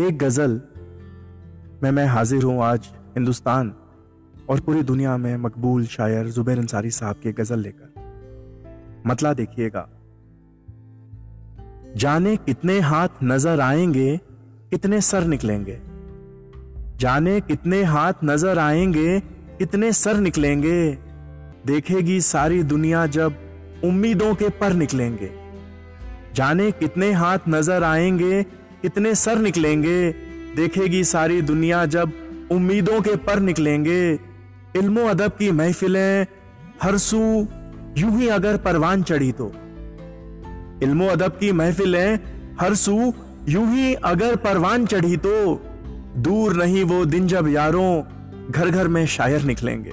एक गज़ल में मैं हाजिर हूँ आज हिंदुस्तान और पूरी दुनिया में मकबूल शायर जुबैर अंसारी साहब की गज़ल लेकर। मतला देखिएगा। जाने कितने हाथ नज़र आएँगे, कितने सर निकलेंगे। जाने कितने हाथ नज़र आएँगे, कितने सर निकलेंगे। देखेगी सारी दुनिया जब उम्मीदों के पर निकलेंगे। जाने कितने हाथ नज़र आएँगे कितने सर निकलेंगे, देखेगी सारी दुनिया जब उम्मीदों के पर निकलेंगे। इल्मो अदब की महफिलें हर सू यूँ ही अगर परवान चढ़ी तो। इल्मो अदब की महफिलें हर सू यूँ ही अगर परवान चढ़ी तो। दूर नहीं वो दिन जब यारों घर घर में शायर निकलेंगे।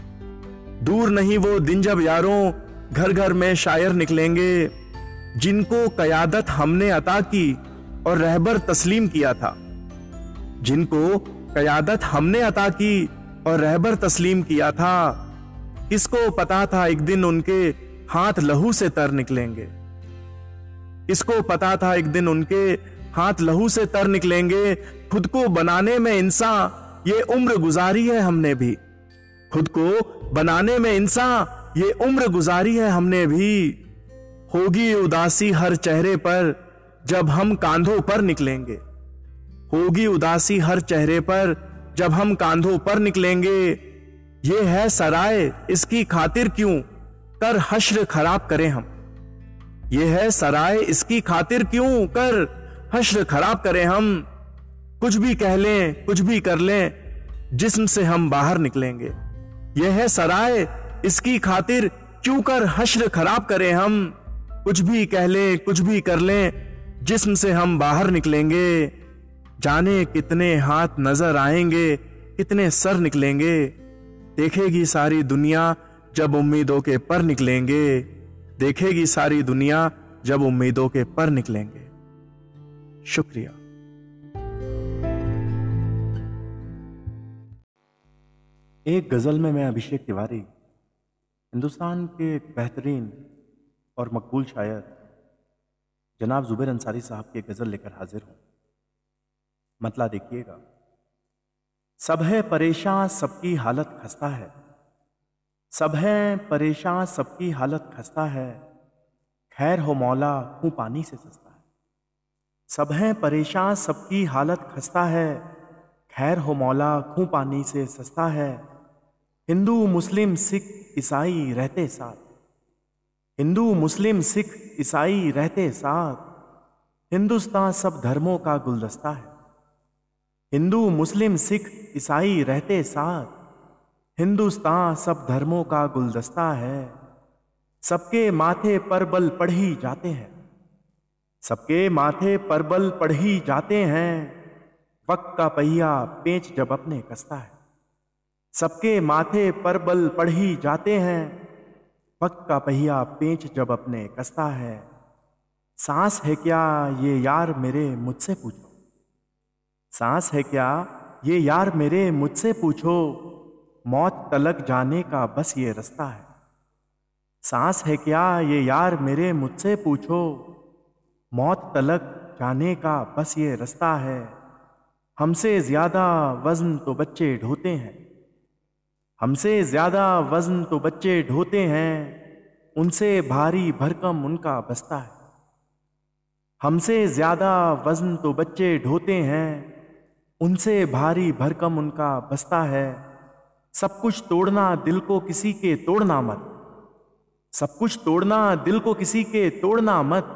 दूर नहीं वो दिन जब यारों घर घर में शायर निकलेंगे। जिनको कयादत हमने अता की और रहबर तस्लीम किया था, जिनको कयादत हमने अता की और रहबर तस्लीम किया था। किसको पता था एक दिन उनके हाथ लहू से तर निकलेंगे? किसको पता था एक दिन उनके हाथ लहू से तर निकलेंगे? खुद को बनाने में इंसान, ये उम्र गुजारी है हमने भी। खुद को बनाने में इंसान, ये उम्र गुजारी है हमने भी। होगी उदासी हर चेहरे पर जब हम कांधों पर निकलेंगे। होगी उदासी हर चेहरे पर, जब हम कांधों पर निकलेंगे। ये है सराय, इसकी खातिर क्यों? कर हश्र खराब करें हम। ये है सराय, इसकी खातिर क्यों? कर हश्र खराब करें हम। कुछ भी कह लें, कुछ भी कर लें, जिस्म से हम बाहर निकलेंगे। यह है सराय, इसकी खातिर क्यों कर हश्र खराब करें हम? कुछ भी कह लें, कुछ भी कर लें जिस्म से हम बाहर निकलेंगे, जाने कितने हाथ नज़र आएँगे, कितने सर निकलेंगे। देखेगी सारी दुनिया जब उम्मीदों के पर निकलेंगे। देखेगी सारी दुनिया जब उम्मीदों के पर निकलेंगे। शुक्रिया। एक गज़ल में मैं अभिषेक तिवारी, हिंदुस्तान के बेहतरीन और मकबूल शायर जनाब जुबेर अंसारी साहब की गज़ल लेकर हाजिर हूँ। मतला देखिएगा। सब है परेशान, सबकी हालत खस्ता है। सब है परेशान, सबकी हालत खस्ता है। खैर हो मौला खूं पानी से सस्ता है। सब है परेशान, सबकी हालत खस्ता है। खैर हो मौला खूं पानी से सस्ता है। हिंदू, मुस्लिम, सिख, ईसाई रहते साथ। हिंदू, मुस्लिम, सिख, ईसाई रहते साथ। हिंदुस्तान सब धर्मों का गुलदस्ता है। हिंदू, मुस्लिम, सिख, ईसाई रहते साथ। हिंदुस्तान सब धर्मों का गुलदस्ता है। सबके माथे पर बल पढ़ी जाते हैं। सबके माथे पर बल पढ़ी जाते हैं। वक्त का पहिया पेंच जब अपने कसता है। सबके माथे पर बल पढ़ी जाते हैं। वक्त का पहिया पेंच जब अपने कसता है। सांस है क्या ये यार मेरे मुझसे पूछो? सांस है क्या ये यार मेरे मुझसे पूछो? मौत तलक जाने का बस ये रास्ता है। सांस है क्या ये यार मेरे मुझसे पूछो? मौत तलक जाने का बस ये रास्ता है। हमसे ज़्यादा वज़न तो बच्चे ढोते हैं। हमसे ज़्यादा वज़न तो बच्चे ढोते हैं, उनसे भारी भरकम उनका बसता है। हमसे ज़्यादा वज़न तो बच्चे ढोते हैं, उनसे भारी भरकम उनका बसता है। सब कुछ तोड़ना दिल को किसी के तोड़ना मत। सब कुछ तोड़ना दिल को किसी के तोड़ना मत।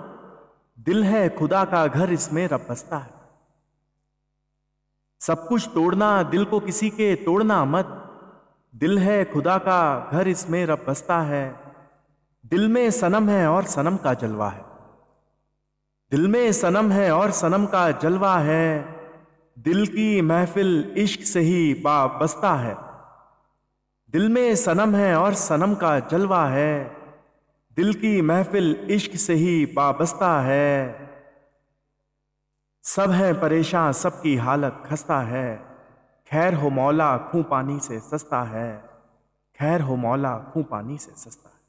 दिल है खुदा का घर, इसमें रब बसता है। सब कुछ तोड़ना दिल को किसी के तोड़ना मत। दिल है खुदा का, घर इसमें रब बसता है। दिल में सनम है और सनम का जलवा है। दिल में सनम है और सनम का जलवा है। दिल की महफिल इश्क से ही बसता है। दिल में सनम है और सनम का जलवा है। दिल की महफिल इश्क से ही बसता है। सब है परेशान सबकी हालत खस्ता है। खैर हो मौला, खूं पानी से सस्ता है। खैर हो मौला, खूं पानी से सस्ता है।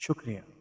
शुक्रिया।